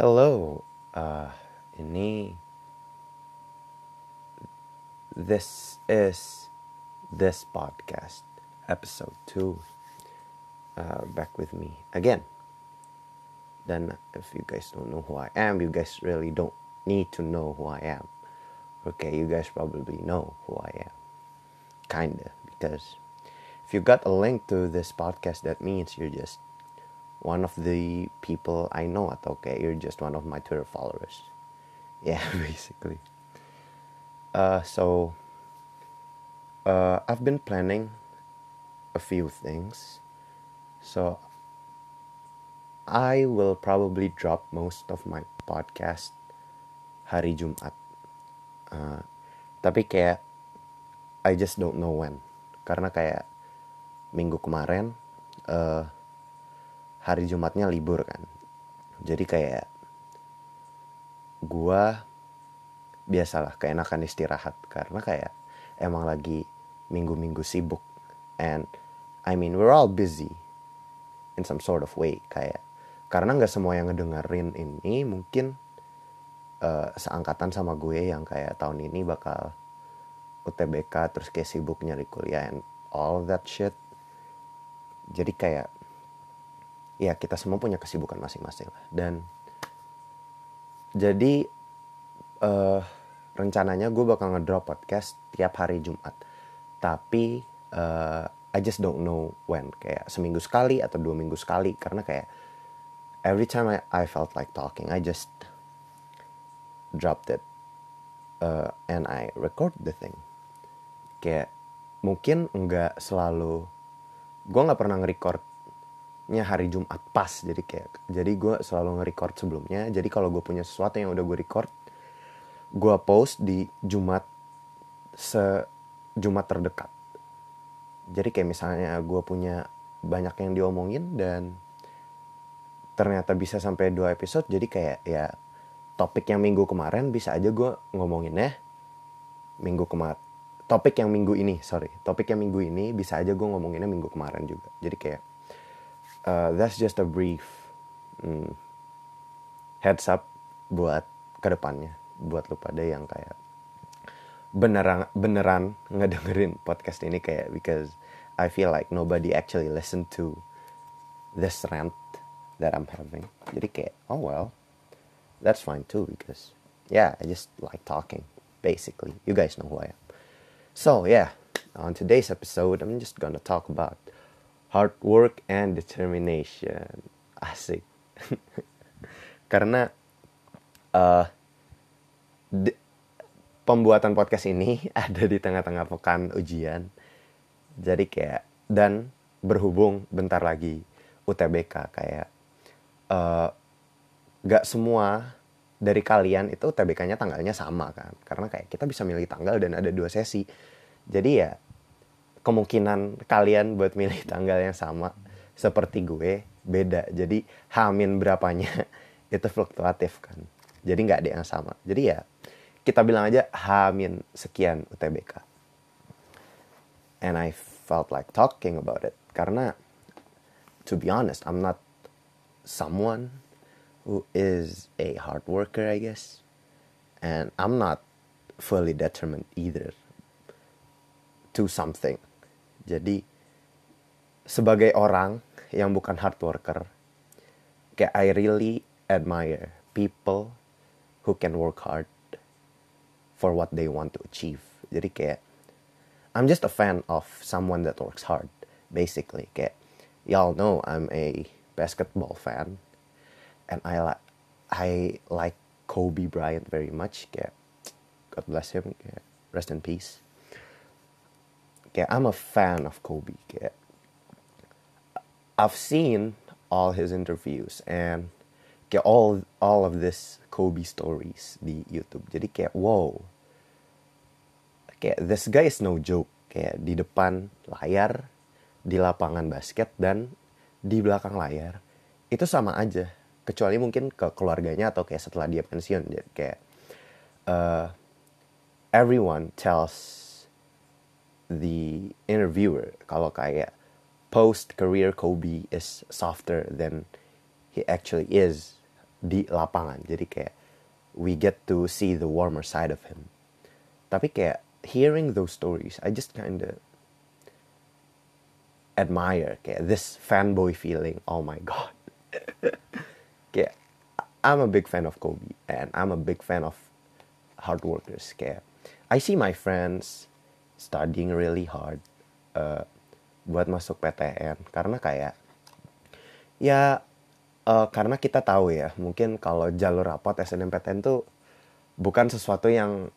Hello, uh, ini this is this podcast episode 2 uh, back with me again. Then if you guys don't know who I am you guys really don't need to know who I am. Okay you guys probably know who I am. Kinda because if you got a link to this podcast that means you're just one of the people I know atau kayak you're just one of my Twitter followers. Yeah basically. Uh, so uh, I've been planning a few things. So I will probably drop most of my podcast hari Jumat. Uh, tapi kayak I just don't know when. Karena kayak minggu kemarin uh, hari Jumatnya libur kan. Jadi kayak gua biasalah keenakan istirahat karena kayak emang lagi minggu-minggu sibuk and I mean we're all busy in some sort of way kayak. Karena nggak semua yang ngedengerin ini mungkin uh, seangkatan sama gue yang kayak tahun ini bakal UTBK terus kayak sibuk nyari kuliah and all that shit. Jadi kayak ya kita semua punya kesibukan masing-masing. Lah dan jadi uh, rencananya gue bakal ngedrop podcast tiap hari Jumat. Tapi uh, I just don't know when. Kayak seminggu sekali atau dua minggu sekali. Karena kayak every time I, I felt like talking I just dropped it. Uh, and I record the thing. Kayak mungkin nggak selalu gue nggak pernah nge-recordnya hari Jumat pas. Jadi kayak jadi gue selalu nge-record sebelumnya. Jadi kalau gue punya sesuatu yang udah gue record gue post di Jumat se Jumat terdekat. Jadi kayak misalnya gue punya banyak yang diomongin dan ternyata bisa sampai dua episode jadi kayak ya topik yang minggu kemarin bisa aja gue ngomonginnya minggu kemarin topik yang minggu ini sorry. Topik yang minggu ini bisa aja gue ngomonginnya minggu kemarin juga. Jadi kayak uh, that's just a brief hmm, heads up buat ke depannya buat lu pada yang kayak beneran beneran ngedengerin podcast ini kayak because I feel like nobody actually listen to this rant that I'm having. Jadi kayak oh well that's fine too because yeah I just like talking basically. You guys know who I am. So yeah on today's episode I'm just gonna talk about hard work and determination. Asik. Karena uh, di, pembuatan podcast ini ada di tengah-tengah pekan ujian. Jadi kayak dan berhubung bentar lagi UTBK kayak uh, gak semua dari kalian itu UTBK-nya tanggalnya sama kan? Karena kayak kita bisa milih tanggal dan ada dua sesi. Jadi ya kemungkinan kalian buat milih tanggal yang sama seperti gue beda. Jadi hamin berapanya itu fluktuatif kan. Jadi nggak ada yang sama. Jadi ya kita bilang aja hamin sekian UTBK and I felt like talking about it. Karena to be honest I'm not someone who is a hard worker I guess. And I'm not fully determined either to something jadi sebagai orang yang bukan hard worker kayak I really admire people who can work hard for what they want to achieve. Jadi kayak I'm just a fan of someone that works hard basically. Kayak y'all know I'm a basketball fan and I like I like Kobe Bryant very much. Kayak God bless him. Kayak rest in peace. Kayak I'm a fan of Kobe. Kayak I've seen all his interviews and kayak all all of this Kobe stories di YouTube. Jadi kayak wow. Kayak this guy is no joke. Kayak di depan layar, di lapangan basket dan di belakang layar itu sama aja. Kecuali mungkin ke keluarganya atau kayak setelah dia pensiun. Jadi kayak uh, everyone tells the interviewer kalau kayak post career Kobe is softer than he actually is di lapangan. Jadi kayak we get to see the warmer side of him. Tapi kayak hearing those stories I just kinda admire kayak this fanboy feeling. Oh my god. Kayak I'm a big fan of Kobe and I'm a big fan of hard workers. Kayak I see my friends studying really hard uh, buat masuk PTN karena kayak ya uh, karena kita tahu ya mungkin kalau jalur rapot SNMPTN tuh bukan sesuatu yang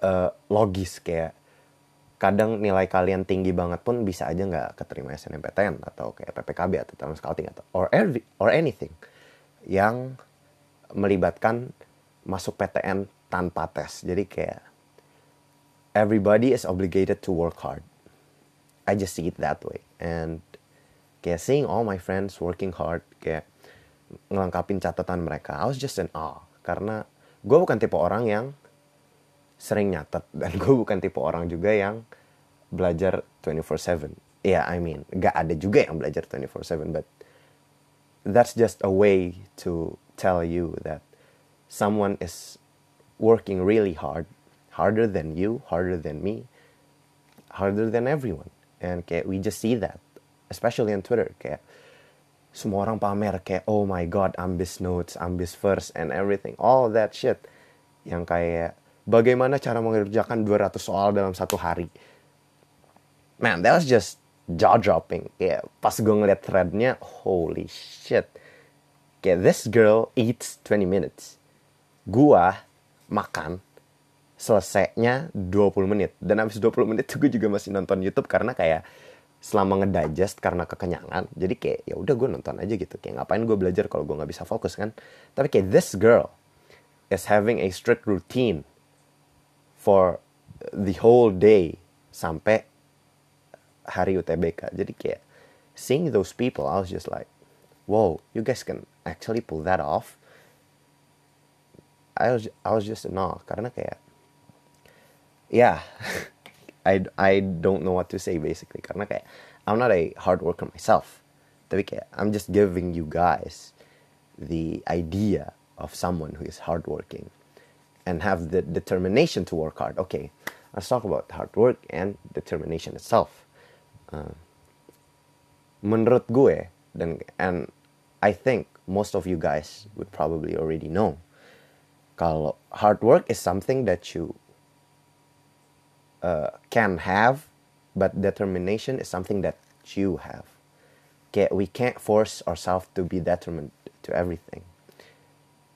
uh, logis. Kayak kadang nilai kalian tinggi banget pun bisa aja nggak keterima SNMPTN atau kayak PPKB atau talent scouting atau or every, or anything yang melibatkan masuk PTN tanpa tes. Jadi kayak everybody is obligated to work hard. I just see it that way. And kayak seeing all my friends working hard kayak ngelengkapin catatan mereka I was just in awe. Karena gue bukan tipe orang yang sering nyatet dan gue bukan tipe orang juga yang belajar 24/7 ya yeah, I mean gak ada juga yang belajar 24/7 but that's just a way to tell you that someone is working really hard harder than you harder than me harder than everyone. And kayak we just see that especially on Twitter kayak semua orang pamer kayak oh my god ambis notes ambis first and everything. All that shit yang kayak bagaimana cara mengerjakan 200 soal dalam satu hari. Man that was just jaw dropping kayak pas gue ngeliat threadnya holy shit. Kayak this girl eats 20 minutes. Gua makan selesainya 20 menit. Dan habis 20 menit gue juga masih nonton YouTube karena kayak selama ngedigest karena kekenyangan jadi kayak ya udah gue nonton aja gitu. Kayak ngapain gue belajar kalau gue nggak bisa fokus kan? Tapi kayak this girl is having a strict routine for the whole day sampai hari UTBK jadi kayak seeing those people I was just like wow you guys can actually pull that off. I was I was just awe karena kayak yeah. I, I don't know what to say basically. Karena kayak I'm not a hard worker myself. Tapi kayak I'm just giving you guys the idea of someone who is hardworking and have the determination to work hard. Okay let's talk about hard work and determination itself. Uh, menurut gue dan and I think most of you guys would probably already know kalau hard work is something that you uh, can have, but determination is something that you have. Okay, we can't force ourselves to be determined to everything.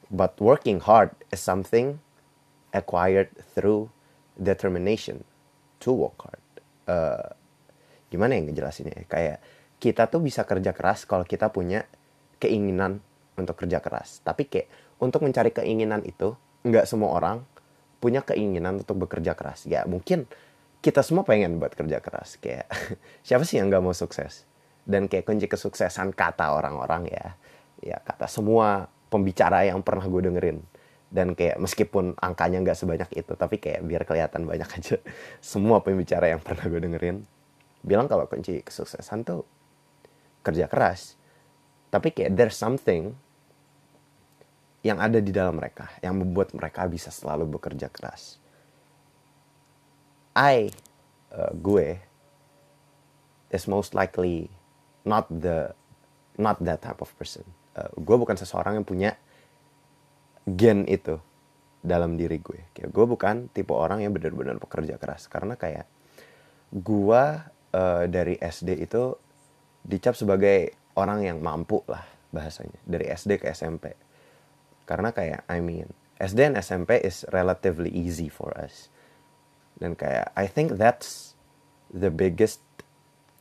But working hard is something acquired through determination to work hard. Uh, gimana yang ngejelasinnya? Kayak kita tuh bisa kerja keras kalau kita punya keinginan untuk kerja keras. Tapi kayak untuk mencari keinginan itu, nggak semua orang punya keinginan untuk bekerja keras. Ya mungkin kita semua pengen buat kerja keras. Kayak siapa sih yang nggak mau sukses? Dan kayak kunci kesuksesan kata orang-orang ya, ya kata semua pembicara yang pernah gue dengerin. Dan kayak meskipun angkanya nggak sebanyak itu, tapi kayak biar kelihatan banyak aja. Semua pembicara yang pernah gue dengerin bilang kalau kunci kesuksesan tuh kerja keras. Tapi kayak there's something yang ada di dalam mereka yang membuat mereka bisa selalu bekerja keras. I uh, gue is most likely not the not that type of person. Uh, gue bukan seseorang yang punya gen itu dalam diri gue. Kayak gue bukan tipe orang yang benar-benar bekerja keras karena kayak gue uh, dari SD itu dicap sebagai orang yang mampu lah bahasanya dari SD ke SMP karena kayak I mean SD dan SMP is relatively easy for us. Dan kayak I think that's the biggest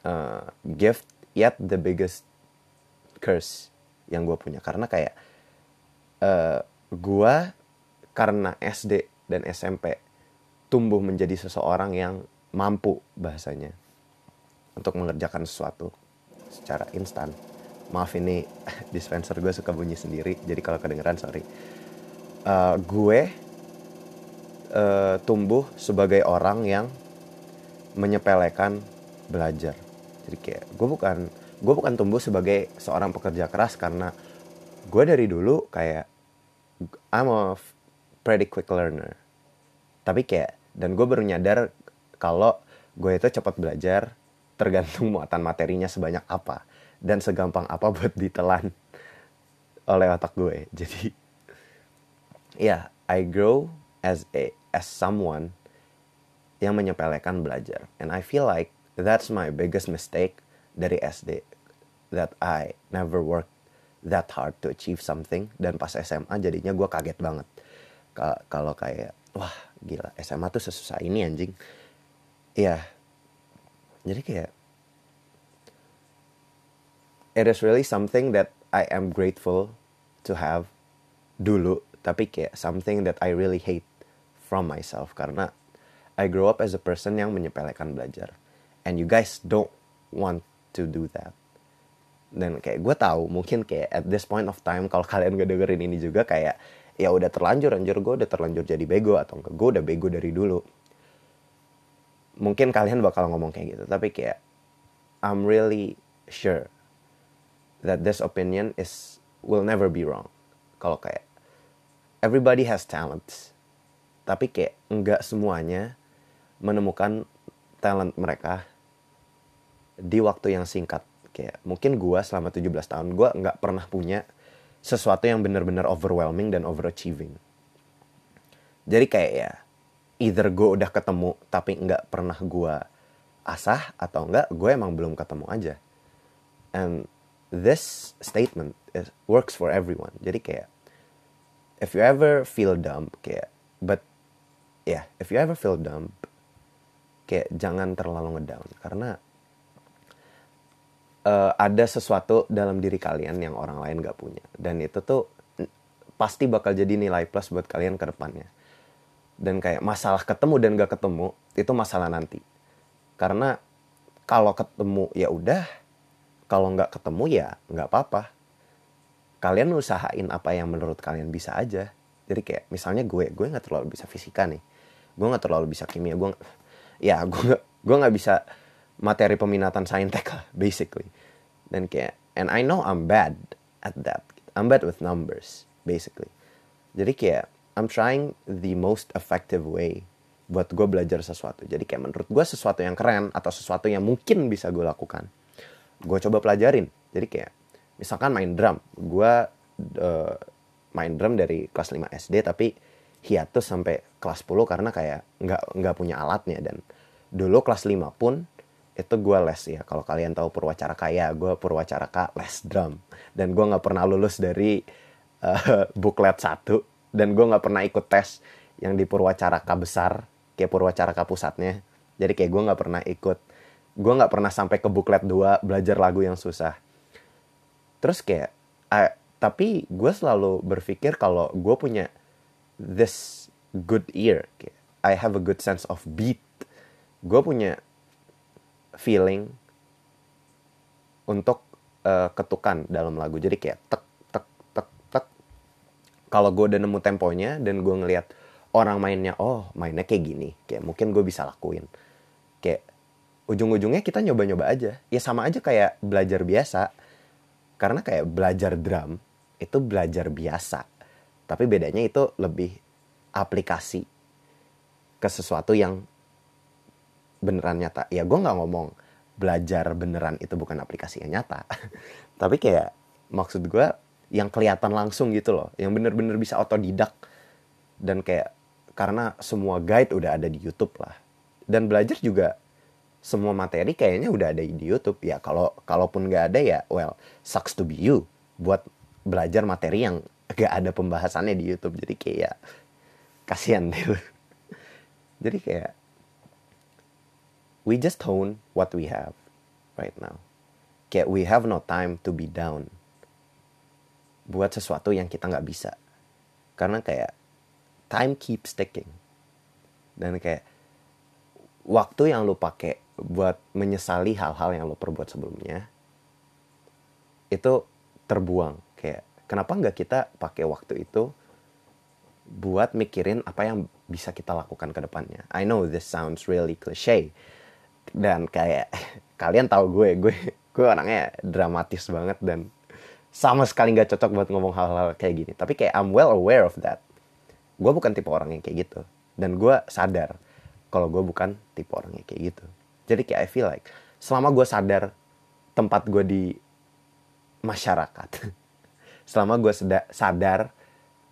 uh, gift yet the biggest curse yang gue punya. Karena kayak uh, gue karena SD dan SMP tumbuh menjadi seseorang yang mampu bahasanya untuk mengerjakan sesuatu secara instan maaf ini dispenser gue suka bunyi sendiri jadi kalau kedengeran sorry. Uh, gue uh, tumbuh sebagai orang yang menyepelekan belajar. Jadi kayak gue bukan gue bukan tumbuh sebagai seorang pekerja keras karena gue dari dulu kayak I'm a pretty quick learner. Tapi kayak dan gue baru nyadar kalau gue itu cepat belajar tergantung muatan materinya sebanyak apa dan segampang apa buat ditelan oleh otak gue. Jadi ya yeah, I grow as a as someone yang menyepelekan belajar. And I feel like that's my biggest mistake dari SD that I never worked that hard to achieve something. Dan pas SMA jadinya gue kaget banget. Kalau kayak wah gila SMA tuh sesusah ini anjing. Ya jadi kayak it is really something that I am grateful to have dulu tapi kayak something that I really hate from myself. Karena I grow up as a person yang menyepelekan belajar. And you guys don't want to do that. Dan kayak gue tahu mungkin kayak at this point of time kalau kalian gak dengerin ini juga kayak ya udah terlanjur anjir gue udah terlanjur jadi bego atau enggak gue udah bego dari dulu. Mungkin kalian bakal ngomong kayak gitu tapi kayak I'm really sure that this opinion is will never be wrong. Kalau kayak everybody has talents tapi kayak enggak semuanya menemukan talent mereka di waktu yang singkat. Kayak mungkin gue selama 17 tahun gue nggak pernah punya sesuatu yang benar-benar overwhelming dan overachieving. Jadi kayak ya either gue udah ketemu tapi nggak pernah gue asah atau enggak gue emang belum ketemu aja. And this statement is, works for everyone. Jadi kayak if you ever feel dumb kayak but yeah if you ever feel dumb kayak jangan terlalu ngedown. Karena uh, ada sesuatu dalam diri kalian yang orang lain gak punya. Dan itu tuh pasti bakal jadi nilai plus buat kalian ke depannya. Dan kayak masalah ketemu dan gak ketemu itu masalah nanti. Karena kalau ketemu ya udah kalau nggak ketemu ya nggak apa-apa. Kalian usahain apa yang menurut kalian bisa aja. Jadi kayak misalnya gue gue nggak terlalu bisa fisika nih. Gue nggak terlalu bisa kimia gue ya gue gue nggak bisa materi peminatan saintek lah basically. Dan kayak and I know I'm bad at that. I'm bad with numbers basically. Jadi kayak I'm trying the most effective way buat gue belajar sesuatu. Jadi kayak menurut gue sesuatu yang keren atau sesuatu yang mungkin bisa gue lakukan gue coba pelajarin. Jadi kayak misalkan main drum. Gue uh, main drum dari kelas 5 SD tapi hiatus sampai kelas 10 karena kayak nggak nggak punya alatnya. Dan dulu kelas 5 pun itu gue les ya. Kalau kalian tahu Purwacara Kaya gue Purwacara Purwacaraka les drum. Dan gue nggak pernah lulus dari uh, buklet satu. Dan gue nggak pernah ikut tes yang di Purwacaraka besar kayak Purwacaraka pusatnya. Jadi kayak gue nggak pernah ikut gue nggak pernah sampai ke buklet dua belajar lagu yang susah. Terus kayak uh, tapi gue selalu berpikir kalau gue punya this good ear I have a good sense of beat. Gue punya feeling untuk uh, ketukan dalam lagu. Jadi kayak tek tek tek tek. Kalau gue udah nemu temponya dan gue ngelihat orang mainnya oh mainnya kayak gini kayak mungkin gue bisa lakuin. Kayak ujung-ujungnya kita nyoba-nyoba aja. Ya sama aja kayak belajar biasa. Karena kayak belajar drum itu belajar biasa. Tapi bedanya itu lebih aplikasi ke sesuatu yang beneran nyata. Ya gue nggak ngomong belajar beneran itu bukan aplikasi yang nyata. Tapi kayak maksud gue yang kelihatan langsung gitu loh. Yang bener-bener bisa otodidak. Dan kayak karena semua guide udah ada di YouTube lah. Dan belajar juga semua materi kayaknya udah ada di YouTube ya kalau kalaupun nggak ada ya well sucks to be you buat belajar materi yang gak ada pembahasannya di YouTube jadi kayak kasihan deh jadi kayak we just tone what we have right now. Kayak we have no time to be down. Buat sesuatu yang kita nggak bisa. Karena kayak time keeps ticking. Dan kayak waktu yang lu pakai buat menyesali hal-hal yang lu perbuat sebelumnya itu terbuang. Kayak kenapa nggak kita pakai waktu itu buat mikirin apa yang bisa kita lakukan ke depannya. I know this sounds really cliche, dan kayak kalian tahu gue gue gue orangnya dramatis banget dan sama sekali nggak cocok buat ngomong hal-hal kayak gini. Tapi kayak I'm well aware of that. Gue bukan tipe orang yang kayak gitu. Dan gue sadar kalau gue bukan tipe orang yang kayak gitu jadi kayak I feel like selama gue sadar tempat gue di masyarakat selama gue sadar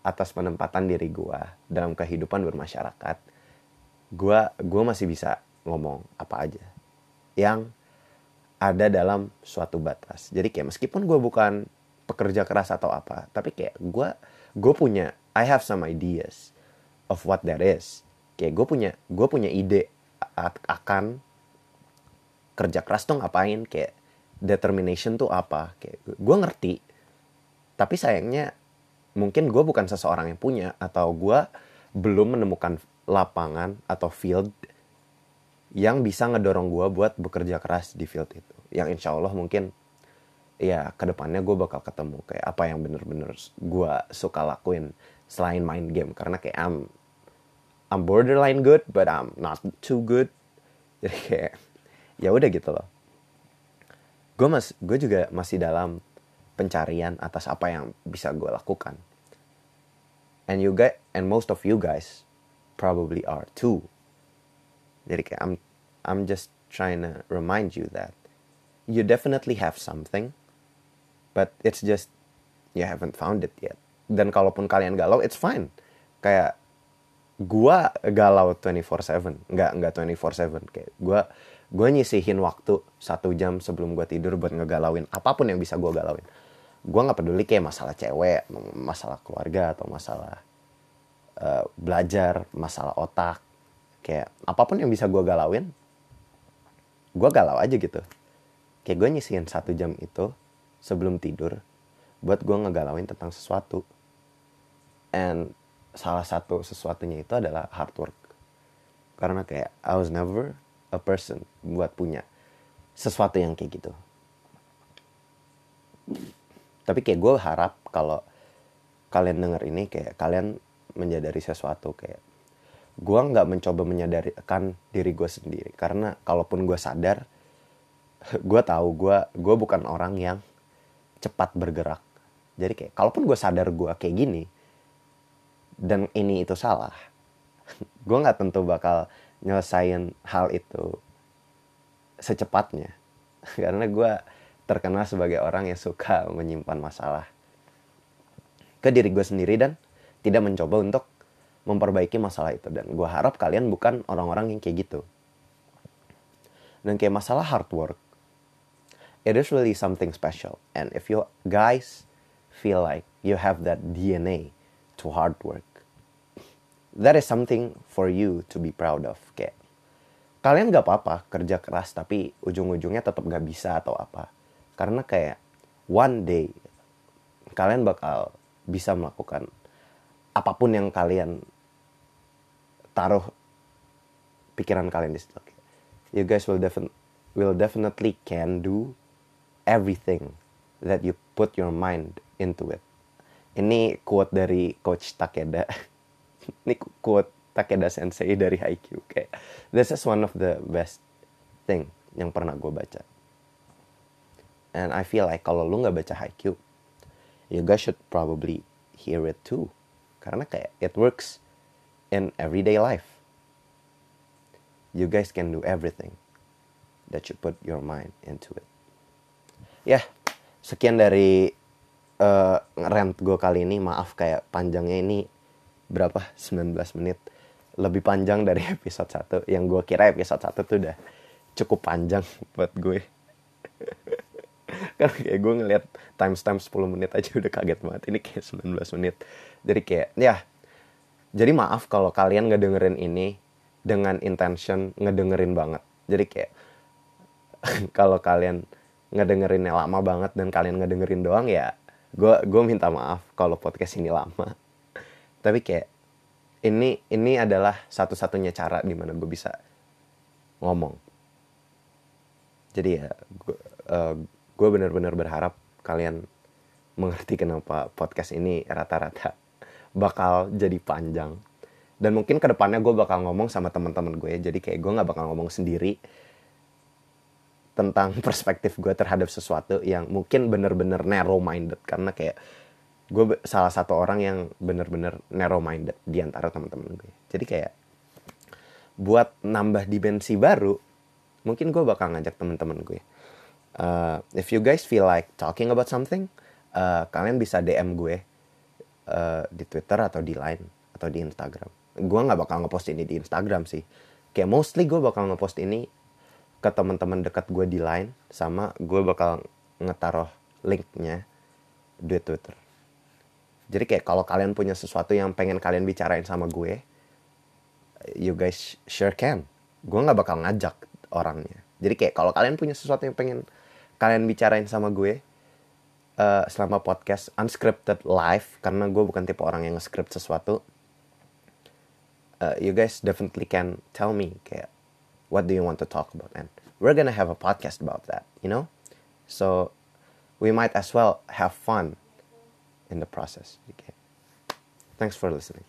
atas penempatan diri gue dalam kehidupan bermasyarakat gue gue masih bisa ngomong apa aja yang ada dalam suatu batas. Jadi kayak meskipun gue bukan pekerja keras atau apa tapi kayak gue gue punya I have some ideas of what that is. Kayak gue punya gue punya ide akan kerja keras tuh ngapain? Kayak determination tuh apa? Kayak gue ngerti tapi sayangnya mungkin gue bukan seseorang yang punya atau gue belum menemukan lapangan atau field yang bisa ngedorong gue buat bekerja keras di field itu. Yang insya Allah mungkin ya ke depannya gue bakal ketemu kayak apa yang bener-bener gue suka lakuin selain main game. Karena kayak I'm I'm borderline good but I'm not too good. Jadi kayak ya udah gitu loh. Gue mas gue juga masih dalam pencarian atas apa yang bisa gue lakukan. And you guys and most of you guys probably are too. Jadi kayak I'm I'm just trying to remind you that you definitely have something but it's just you haven't found it yet. Dan kalaupun kalian galau it's fine. Kayak gua galau 24/7 nggak nggak 24/7 kayak gua gua nyisihin waktu satu jam sebelum gua tidur buat ngegalauin apa pun yang bisa gua galauin. Gua nggak peduli kayak masalah cewek masalah keluarga atau masalah uh, belajar masalah otak. Kayak apa pun yang bisa gua galauin gua galau aja gitu. Kayak gue nyisihin satu jam itu sebelum tidur buat gue ngegalauin tentang sesuatu. And salah satu sesuatunya itu adalah hard work. Karena kayak I was never a person buat punya. Sesuatu yang kayak gitu. Tapi kayak gue harap kalau kalian denger ini kayak kalian menyadari sesuatu kayak gue nggak mencoba menyadarikan diri gue sendiri. Karena kalaupun gue sadar gue tahu gue gue bukan orang yang cepat bergerak. Jadi kayak kalaupun gue sadar gue kayak gini dan ini itu salah gue nggak tentu bakal nyelesain hal itu secepatnya. Karena gue terkenal sebagai orang yang suka menyimpan masalah ke diri gue sendiri dan tidak mencoba untuk memperbaiki masalah itu. Dan gue harap kalian bukan orang-orang yang kayak gitu. Dan kayak masalah hard work it is really something special. And if you guys feel like you have that DNA to hard work, that is something for you to be proud of. Kayak kalian gak apa-apa kerja keras tapi ujung-ujungnya tetap gak bisa atau apa. Karena kayak one day kalian bakal bisa melakukan apa pun yang kalian taruh pikiran kalian di situ. You guys will definitely will definitely can do everything that you put your mind into it. Ini quote dari Coach Takeda. Ini quote Takeda Sensei dari Haikyuu. Kayak, this is one of the best thing yang pernah gue baca. And I feel like kalau lu nggak baca Haikyuu, you guys should probably hear it too. Karena kayak it works in everyday life. You guys can do everything that you put your mind into it ya sekian dari uh, rant gue kali ini maaf kayak panjangnya ini berapa? 19 menit. Lebih panjang dari episode 1 yang gue kira episode 1 tuh udah cukup panjang buat gue. Kan kayak gue ngeliat timestamp 10 menit aja udah kaget banget. Ini kayak 19 menit. Jadi kayak ya jadi maaf kalau kalian ngedengerin ini dengan intention ngedengerin banget. Jadi kayak kalau kalian ngedengerinnya lama banget dan kalian ngedengerin doang ya gue gue minta maaf kalau podcast ini lama tapi kayak ini ini adalah satu-satunya cara di mana gue bisa ngomong. Jadi ya gue uh, gue benar-benar berharap kalian mengerti kenapa podcast ini rata-rata bakal jadi panjang. Dan mungkin ke depannya gue bakal ngomong sama teman-teman gue jadi kayak gue nggak bakal ngomong sendiri tentang perspektif gue terhadap sesuatu yang mungkin bener-bener narrow minded karena kayak gue salah satu orang yang bener-bener narrow minded di antara teman-teman gue jadi kayak buat nambah dimensi baru mungkin gue bakal ngajak teman-teman gue uh, if you guys feel like talking about something uh, kalian bisa DM gue uh, di Twitter atau di Line atau di Instagram. Gue nggak bakal ngepost ini di Instagram sih. Kayak mostly gue bakal ngepost ini ke teman-teman dekat gue di Line sama gue bakal ngetaruh linknya di Twitter jadi kayak kalau kalian punya sesuatu yang pengen kalian bicarain sama gue, you guys sure can. Gue nggak bakal ngajak orangnya. Jadi kayak kalau kalian punya sesuatu yang pengen kalian bicarain sama gue uh, selama podcast unscripted live karena gue bukan tipe orang yang nge-script sesuatu. Uh, you guys definitely can tell me kayak what do you want to talk about and we're gonna have a podcast about that, you know? So we might as well have fun in the process. Okay. Thanks for listening.